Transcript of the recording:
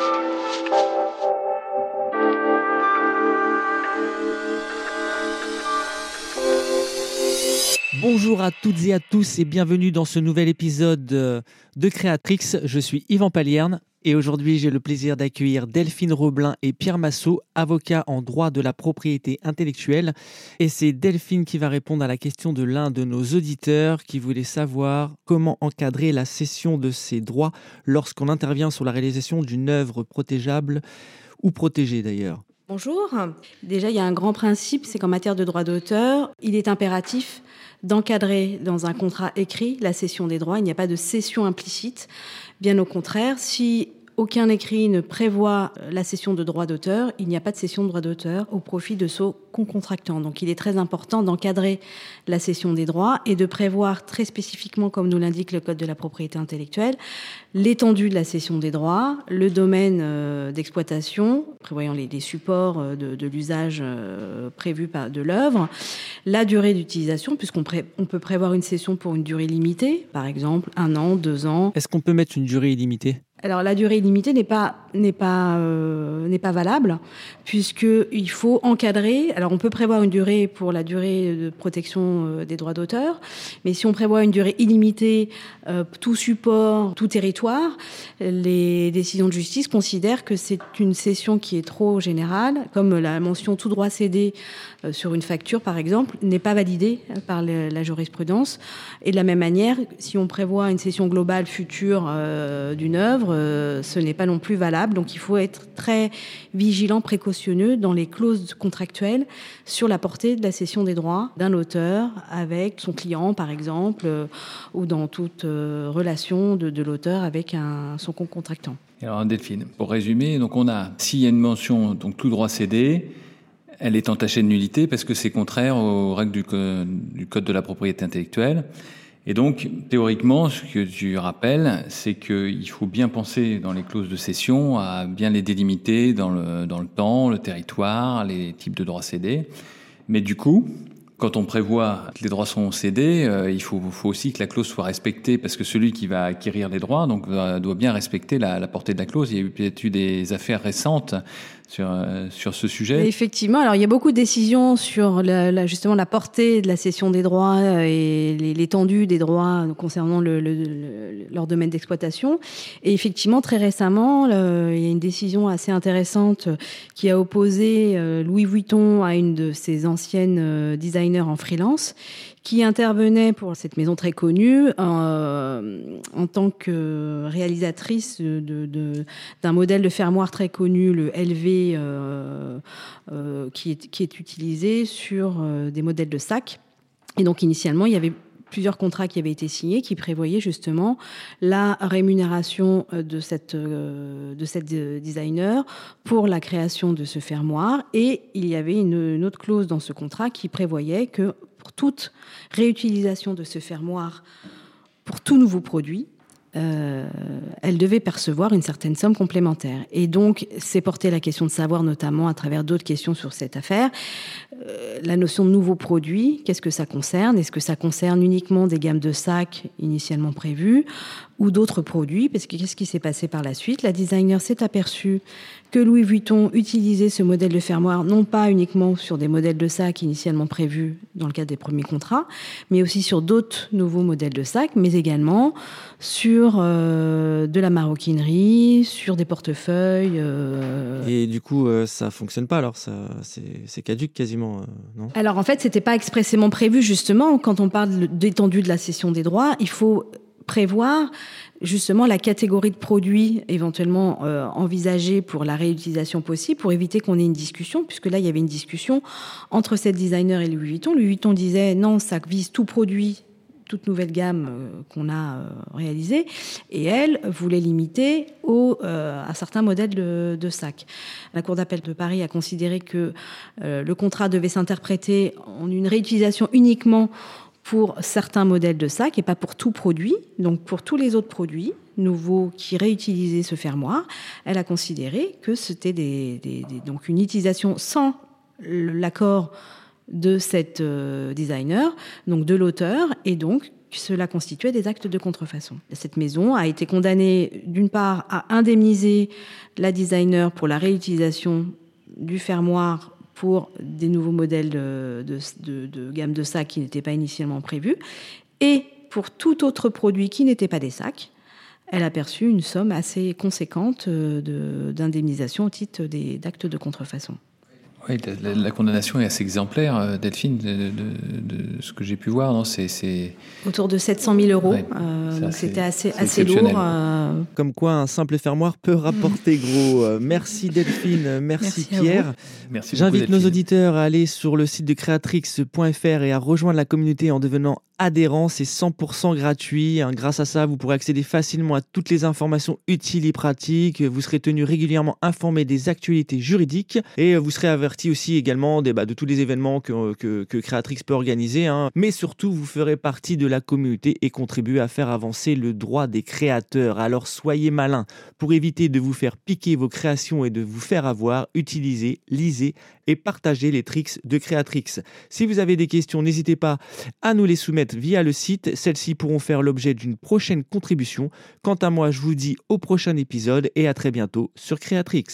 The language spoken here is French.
Thank you. Bonjour à toutes et à tous et bienvenue dans ce nouvel épisode euh, de Créatrix. Je suis Yvan Palierne et aujourd'hui j'ai le plaisir d'accueillir Delphine Roblin et Pierre Massot, avocats en droit de la propriété intellectuelle. Et c'est Delphine qui va répondre à la question de l'un de nos auditeurs qui voulait savoir comment encadrer la cession de ses droits lorsqu'on intervient sur la réalisation d'une œuvre protégeable ou protégée d'ailleurs. Bonjour. Déjà, il y a un grand principe, c'est qu'en matière de droit d'auteur, il est impératif d'encadrer dans un contrat écrit la cession des droits. Il n'y a pas de cession implicite. Bien au contraire, si aucun écrit ne prévoit la cession de droits d'auteur, il n'y a pas de cession de droits d'auteur au profit de son concontractant. Donc il est très important d'encadrer la cession des droits et de prévoir très spécifiquement, comme nous l'indique le Code de la propriété intellectuelle, l'étendue de la cession des droits, le domaine euh, d'exploitation, prévoyant les, supports euh, de, l'usage euh, prévu de l'œuvre, la durée d'utilisation, puisqu'on on peut prévoir une cession pour une durée limitée, par exemple un an, deux ans. Est-ce qu'on peut mettre une durée illimitée? Alors la durée illimitée n'est pas n'est pas euh, n'est pas valable puisque il faut encadrer. Alors on peut prévoir une durée pour la durée de protection euh, des droits d'auteur, mais si on prévoit une durée illimitée, euh, tout support, tout territoire, les décisions de justice considèrent que c'est une cession qui est trop générale, comme la mention tout droit cédé sur une facture par exemple n'est pas validée par la jurisprudence. Et de la même manière, si on prévoit une cession globale future d'une œuvre ce n'est pas non plus valable. Donc il faut être très vigilant, précautionneux dans les clauses contractuelles sur la portée de la cession des droits d'un auteur avec son client, par exemple, euh, ou dans toute euh, relation de, l'auteur avec un, son contractant. Alors Delphine, pour résumer, donc on a s'il y a une mention donc tout droit cédé, elle est entachée de nullité parce que c'est contraire aux règles du, du code de la propriété intellectuelle. Et donc, théoriquement, ce que tu rappelles, c'est qu'il faut bien penser dans les clauses de cession à bien les délimiter dans le, dans le temps, le territoire, les types de droits cédés. Mais du coup, quand on prévoit que les droits sont cédés, euh, il faut, faut, aussi que la clause soit respectée parce que celui qui va acquérir les droits donc, doit bien respecter la, portée de la clause. Il y a eu peut-être eu des affaires récentes sur, euh, sur ce sujet Effectivement, alors il y a beaucoup de décisions sur la, justement la portée de la cession des droits euh, et l'étendue des droits concernant le, leur domaine d'exploitation. Et effectivement, très récemment, il y a une décision assez intéressante qui a opposé euh, Louis Vuitton à une de ses anciennes designers en freelance qui intervenait pour cette maison très connue euh, en tant que réalisatrice d'un de, d'un modèle de fermoir très connu, le LV, euh, euh, qui, est, qui est utilisé sur des modèles de sacs. Et donc initialement, il y avait plusieurs contrats qui avaient été signés qui prévoyaient justement la rémunération de cette, de cette designer pour la création de ce fermoir. Et il y avait une autre clause dans ce contrat qui prévoyait que pour toute réutilisation de ce fermoir pour tout nouveau produit, euh, elle devait percevoir une certaine somme complémentaire. Et donc, c'est porté la question de savoir, notamment à travers d'autres questions sur cette affaire, la notion de nouveau produit, qu'est-ce que ça concerne? Est-ce que ça concerne uniquement des gammes de sacs initialement prévues ou d'autres produits? Parce que qu'est-ce qui s'est passé par la suite? La designer s'est aperçue que Louis Vuitton utilisait ce modèle de fermoir non pas uniquement sur des modèles de sacs initialement prévus dans le cadre des premiers contrats, mais aussi sur d'autres nouveaux modèles de sacs, mais également sur euh, de la maroquinerie, sur des portefeuilles. Euh. Et du coup, euh, ça fonctionne pas alors, c'est caduque quasiment, non Alors en fait, c'était pas expressément prévu justement. Quand on parle d'étendue de la cession des droits, il faut prévoir justement la catégorie de produits éventuellement euh, envisagés pour la réutilisation possible, pour éviter qu'on ait une discussion, puisque là, il y avait une discussion entre cette designer et Louis Vuitton. Louis Vuitton disait non, ça vise tout produit toute nouvelle gamme euh, qu'on a euh, réalisée, et elle voulait limiter au, à certains modèles de, sacs. La Cour d'appel de Paris a considéré que le contrat devait s'interpréter en une réutilisation uniquement pour certains modèles de sacs et pas pour tout produit. Donc pour tous les autres produits nouveaux qui réutilisaient ce fermoir, elle a considéré que c'était des, donc une utilisation sans l'accord de cette euh, designer, donc de l'auteur, et donc cela constituait des actes de contrefaçon. Cette maison a été condamnée d'une part à indemniser la designer pour la réutilisation du fermoir pour des nouveaux modèles de, gamme de sacs qui n'étaient pas initialement prévus, et pour tout autre produit qui n'était pas des sacs, elle a perçu une somme assez conséquente euh, d'indemnisation au titre d'actes de contrefaçon. Oui, la, condamnation est assez exemplaire, euh, Delphine, de, ce que j'ai pu voir. Non, c'est autour de 700 000 euros. Euh, donc c'était assez, assez lourd. Euh. Comme quoi, un simple fermoir peut rapporter gros. merci Delphine, merci, Pierre. Merci J'invite nos auditeurs à aller sur le site de créatrix.fr et à rejoindre la communauté en devenant adhérent, c'est 100% gratuit. Hein. Grâce à ça, vous pourrez accéder facilement à toutes les informations utiles et pratiques. Vous serez tenu régulièrement informé des actualités juridiques et vous serez averti aussi également bah, de tous les événements que, que, que Créatrix peut organiser. Hein. Mais surtout, vous ferez partie de la communauté et contribuer à faire avancer le droit des créateurs. Alors soyez malins pour éviter de vous faire piquer vos créations et de vous faire avoir. Utilisez, lisez et partagez les tricks de Créatrix. Si vous avez des questions, n'hésitez pas à nous les soumettre via le site. Celles-ci pourront faire l'objet d'une prochaine contribution. Quant à moi, je vous dis au prochain épisode et à très bientôt sur Créatrix.